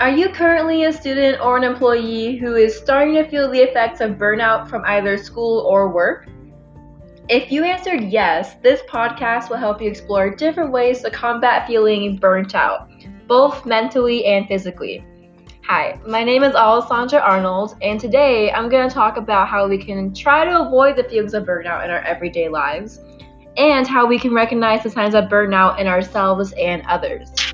Are you currently a student or an employee who is starting to feel the effects of burnout from either school or work? If you answered yes, this podcast will help you explore different ways to combat feeling burnt out, both mentally and physically. Hi, my name is Alessandra Arnold, and today I'm going to talk about how we can try to avoid the feelings of burnout in our everyday lives and how we can recognize the signs of burnout in ourselves and others.